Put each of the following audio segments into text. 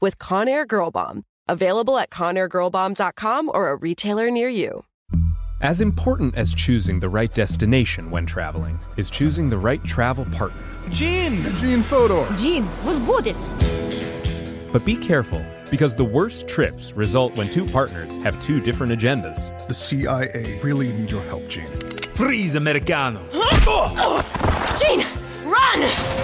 with Conair Girl Bomb, available at conairgirlbomb.com or a retailer near you. As important as choosing the right destination when traveling is choosing the right travel partner. Gene! Gene Fodor! Gene, was good! But be careful, because the worst trips result when two partners have two different agendas. The CIA really need your help, Gene. Freeze, Americano! Huh? Oh! Gene, run!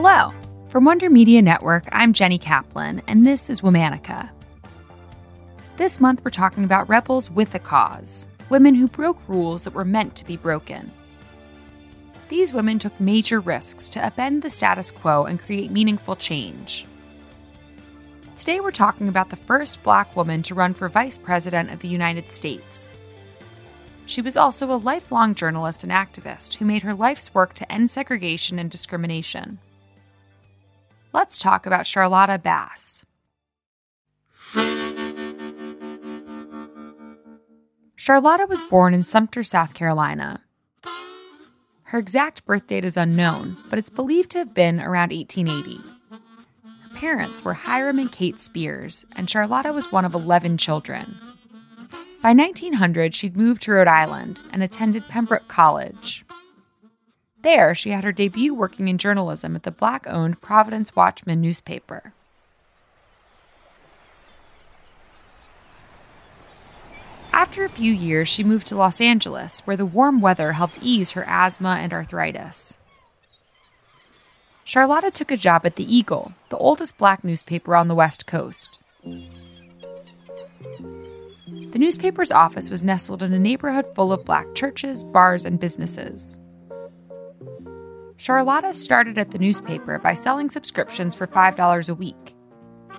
Hello. From Wonder Media Network, I'm Jenny Kaplan, and this is Womanica. This month, we're talking about rebels with a cause women who broke rules that were meant to be broken. These women took major risks to upend the status quo and create meaningful change. Today, we're talking about the first black woman to run for Vice President of the United States. She was also a lifelong journalist and activist who made her life's work to end segregation and discrimination. Let's talk about Charlotta Bass. Charlotta was born in Sumter, South Carolina. Her exact birth date is unknown, but it's believed to have been around 1880. Her parents were Hiram and Kate Spears, and Charlotta was one of 11 children. By 1900, she'd moved to Rhode Island and attended Pembroke College. There, she had her debut working in journalism at the black owned Providence Watchman newspaper. After a few years, she moved to Los Angeles, where the warm weather helped ease her asthma and arthritis. Charlotta took a job at the Eagle, the oldest black newspaper on the West Coast. The newspaper's office was nestled in a neighborhood full of black churches, bars, and businesses. Charlotta started at the newspaper by selling subscriptions for $5 a week.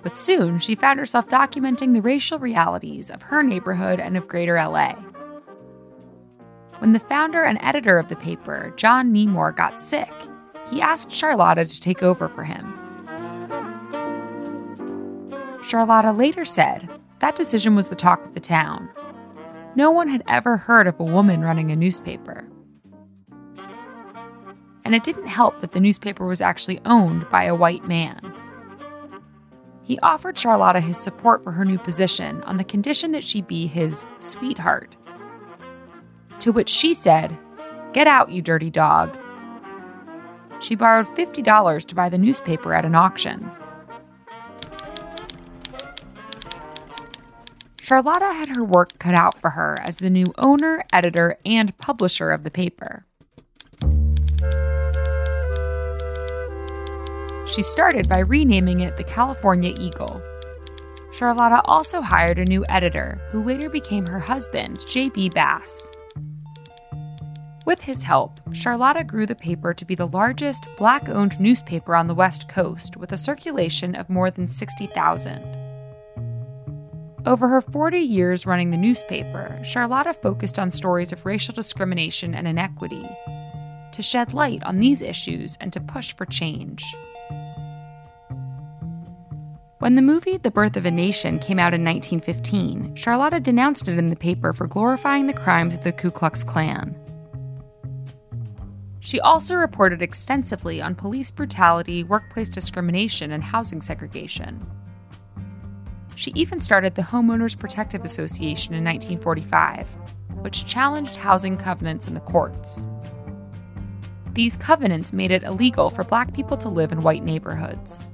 But soon she found herself documenting the racial realities of her neighborhood and of greater LA. When the founder and editor of the paper, John Neimore, got sick, he asked Charlotta to take over for him. Charlotta later said that decision was the talk of the town. No one had ever heard of a woman running a newspaper and it didn't help that the newspaper was actually owned by a white man. He offered Charlotta his support for her new position on the condition that she be his sweetheart. To which she said, Get out, you dirty dog. She borrowed $50 to buy the newspaper at an auction. Charlotta had her work cut out for her as the new owner, editor, and publisher of the paper. She started by renaming it the California Eagle. Charlotta also hired a new editor, who later became her husband, J.B. Bass. With his help, Charlotta grew the paper to be the largest black owned newspaper on the West Coast with a circulation of more than 60,000. Over her 40 years running the newspaper, Charlotta focused on stories of racial discrimination and inequity to shed light on these issues and to push for change. When the movie The Birth of a Nation came out in 1915, Charlotta denounced it in the paper for glorifying the crimes of the Ku Klux Klan. She also reported extensively on police brutality, workplace discrimination, and housing segregation. She even started the Homeowners Protective Association in 1945, which challenged housing covenants in the courts. These covenants made it illegal for black people to live in white neighborhoods.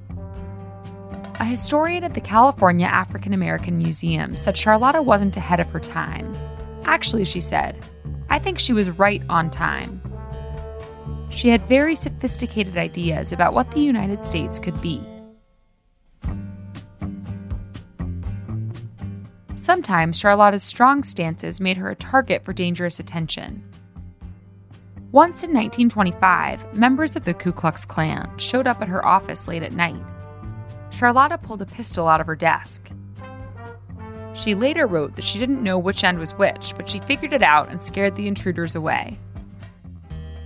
A historian at the California African American Museum said Charlotta wasn't ahead of her time. Actually, she said, I think she was right on time. She had very sophisticated ideas about what the United States could be. Sometimes Charlotta's strong stances made her a target for dangerous attention. Once in 1925, members of the Ku Klux Klan showed up at her office late at night. Charlotta pulled a pistol out of her desk. She later wrote that she didn't know which end was which, but she figured it out and scared the intruders away.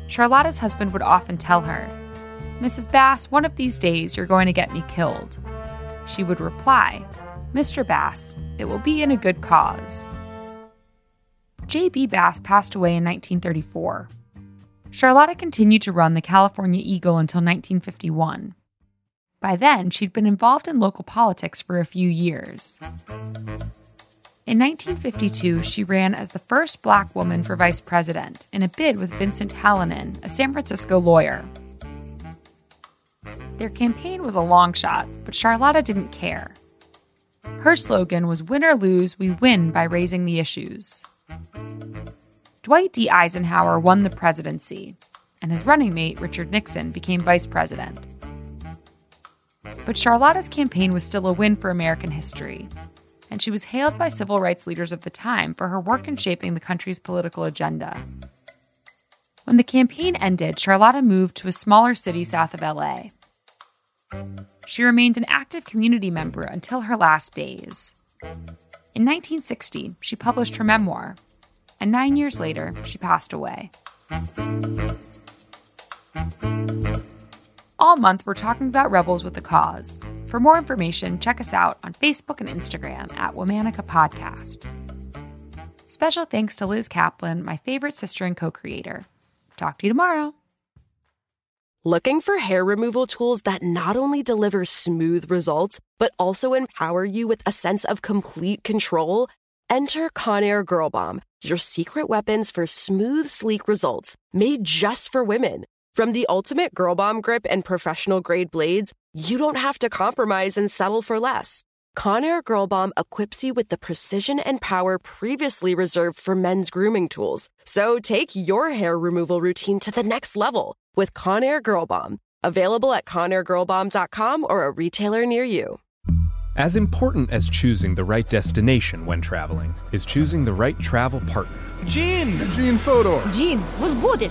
Charlotta's husband would often tell her, Mrs. Bass, one of these days you're going to get me killed. She would reply, Mr. Bass, it will be in a good cause. J.B. Bass passed away in 1934. Charlotta continued to run the California Eagle until 1951. By then, she'd been involved in local politics for a few years. In 1952, she ran as the first black woman for vice president in a bid with Vincent Hallinan, a San Francisco lawyer. Their campaign was a long shot, but Charlotta didn't care. Her slogan was Win or lose, we win by raising the issues. Dwight D. Eisenhower won the presidency, and his running mate, Richard Nixon, became vice president. But Charlotta's campaign was still a win for American history, and she was hailed by civil rights leaders of the time for her work in shaping the country's political agenda. When the campaign ended, Charlotta moved to a smaller city south of LA. She remained an active community member until her last days. In 1960, she published her memoir, and nine years later, she passed away. All month, we're talking about Rebels with a Cause. For more information, check us out on Facebook and Instagram at Womanica Podcast. Special thanks to Liz Kaplan, my favorite sister and co creator. Talk to you tomorrow. Looking for hair removal tools that not only deliver smooth results, but also empower you with a sense of complete control? Enter Conair Girl Bomb, your secret weapons for smooth, sleek results made just for women. From the ultimate girl bomb grip and professional grade blades, you don't have to compromise and settle for less. Conair Girl Bomb equips you with the precision and power previously reserved for men's grooming tools. So take your hair removal routine to the next level with Conair Girl Bomb. Available at ConairGirlBomb.com or a retailer near you. As important as choosing the right destination when traveling is choosing the right travel partner. Gene! Gene Fodor! Gene, was good!